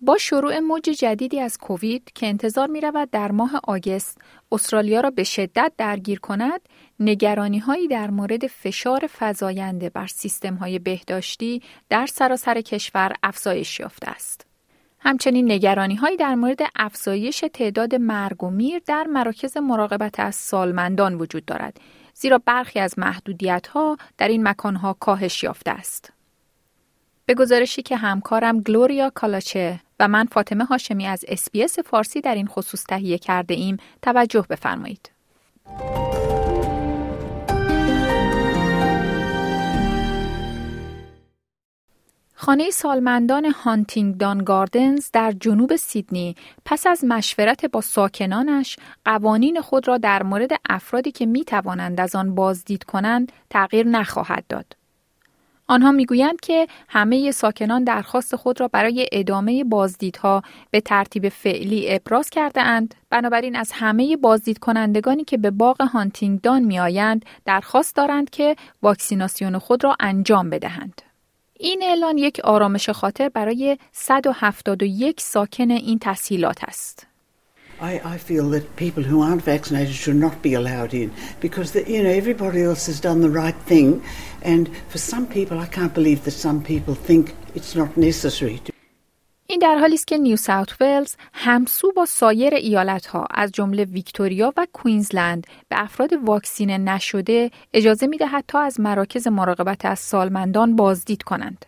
با شروع موج جدیدی از کووید که انتظار می رود در ماه آگست استرالیا را به شدت درگیر کند، نگرانی هایی در مورد فشار فزاینده بر سیستم های بهداشتی در سراسر کشور افزایش یافته است. همچنین نگرانی هایی در مورد افزایش تعداد مرگ و میر در مراکز مراقبت از سالمندان وجود دارد زیرا برخی از محدودیت ها در این مکان ها کاهش یافته است. به گزارشی که همکارم گلوریا کالاچه و من فاطمه هاشمی از SBS فارسی در این خصوص تهیه کرده ایم توجه بفرمایید. خانه سالمندان هانتینگدان گاردنز در جنوب سیدنی پس از مشورت با ساکنانش قوانین خود را در مورد افرادی که می توانند از آن بازدید کنند تغییر نخواهد داد. آنها می‌گویند که همه ساکنان درخواست خود را برای ادامه بازدیدها به ترتیب فعلی ابراز کرده اند. بنابراین از همه بازدید کنندگانی که به باغ هانتینگدان می آیند درخواست دارند که واکسیناسیون خود را انجام بدهند. این اعلان یک آرامش خاطر برای 171 ساکن این تسهیلات است. I, I feel that people who aren't vaccinated should not be allowed in because the, you know everybody else has done the right thing, and for some people, I can't believe that some people think it's not necessary. To این در حالی است که نیو ساوت ولز همسو با سایر ایالت ها از جمله ویکتوریا و کوینزلند به افراد واکسینه نشده اجازه می دهد تا از مراکز مراقبت از سالمندان بازدید کنند.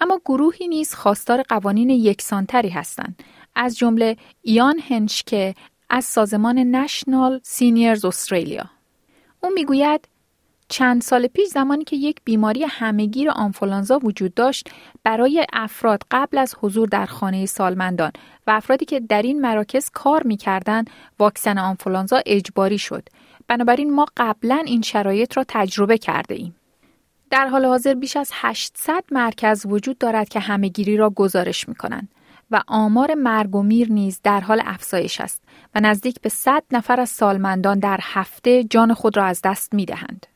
اما گروهی نیز خواستار قوانین یکسانتری هستند از جمله ایان هنشکه از سازمان نشنال سینیرز استرالیا. او می‌گوید چند سال پیش زمانی که یک بیماری همهگیر آنفولانزا وجود داشت برای افراد قبل از حضور در خانه سالمندان و افرادی که در این مراکز کار می‌کردند واکسن آنفولانزا اجباری شد. بنابراین ما قبلا این شرایط را تجربه کرده ایم. در حال حاضر بیش از 800 مرکز وجود دارد که همهگیری را گزارش می کنند و آمار مرگ و میر نیز در حال افزایش است و نزدیک به 100 نفر از سالمندان در هفته جان خود را از دست می دهند.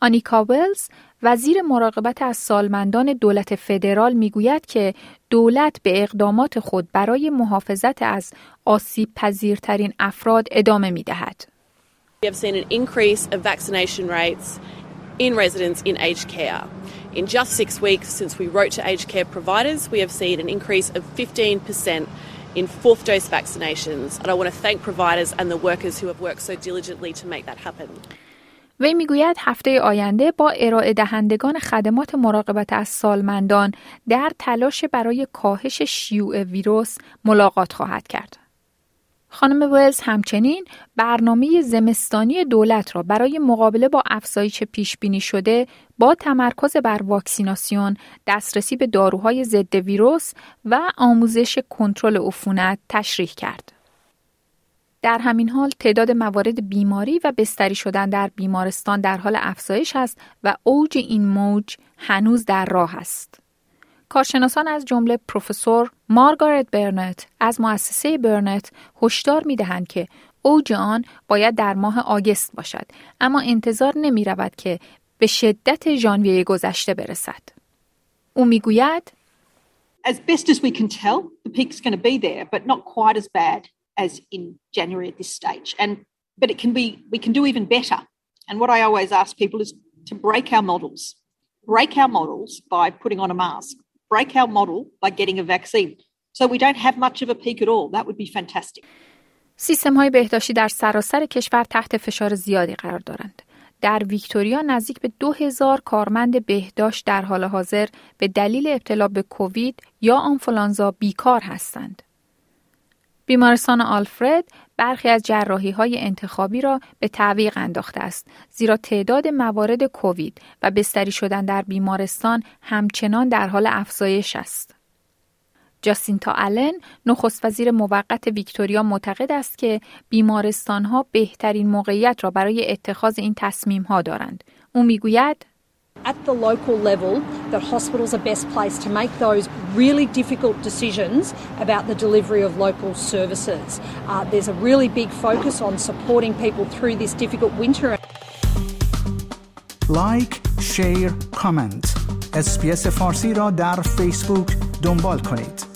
آنیکا ولز وزیر مراقبت از سالمندان دولت فدرال می‌گوید که دولت به اقدامات خود برای محافظت از آسیب پذیرترین افراد ادامه می دهد. We have seen an increase of vaccination rates in residents in aged care. In just six weeks since we wrote to aged care providers, we have seen an increase of 15% in fourth dose vaccinations. And I want to thank providers and the workers who have worked so diligently to make that happen. وی می‌گوید هفته آینده با ارائه دهندگان خدمات مراقبت از سالمندان در تلاش برای کاهش شیوع ویروس ملاقات خواهد کرد. خانم ولز همچنین برنامه زمستانی دولت را برای مقابله با افزایش پیش بینی شده با تمرکز بر واکسیناسیون، دسترسی به داروهای ضد ویروس و آموزش کنترل عفونت تشریح کرد. در همین حال تعداد موارد بیماری و بستری شدن در بیمارستان در حال افزایش است و اوج این موج هنوز در راه است. کارشناسان از جمله پروفسور مارگارت برنت از مؤسسه برنت هشدار می دهند که اوج آن باید در ماه آگست باشد اما انتظار نمی رود که به شدت ژانویه گذشته برسد. او می‌گوید As best as we can tell, the peak's going to be there, but not quite as bad as in January at this stage. And but it can be we can do even better. And what I always ask people is to break our models. Break our models by putting on a mask. Break our model by getting a vaccine. So we don't have much of a peak at all. That would be fantastic. سیستم های بهداشتی در سراسر کشور تحت فشار زیادی قرار دارند. در ویکتوریا نزدیک به 2000 کارمند بهداشت در حال حاضر به دلیل ابتلا به کووید یا آنفولانزا بیکار هستند. بیمارستان آلفرد برخی از جراحی های انتخابی را به تعویق انداخته است زیرا تعداد موارد کووید و بستری شدن در بیمارستان همچنان در حال افزایش است. جاسینتا آلن نخست وزیر موقت ویکتوریا معتقد است که بیمارستان ها بهترین موقعیت را برای اتخاذ این تصمیم ها دارند. او می‌گوید at the local level that hospitals are best placed to make those really difficult decisions about the delivery of local services. Uh, there's a really big focus on supporting people through this difficult winter. لایک، شیر، کامنت. اسپیس فارسی را در فیسبوک دنبال کنید.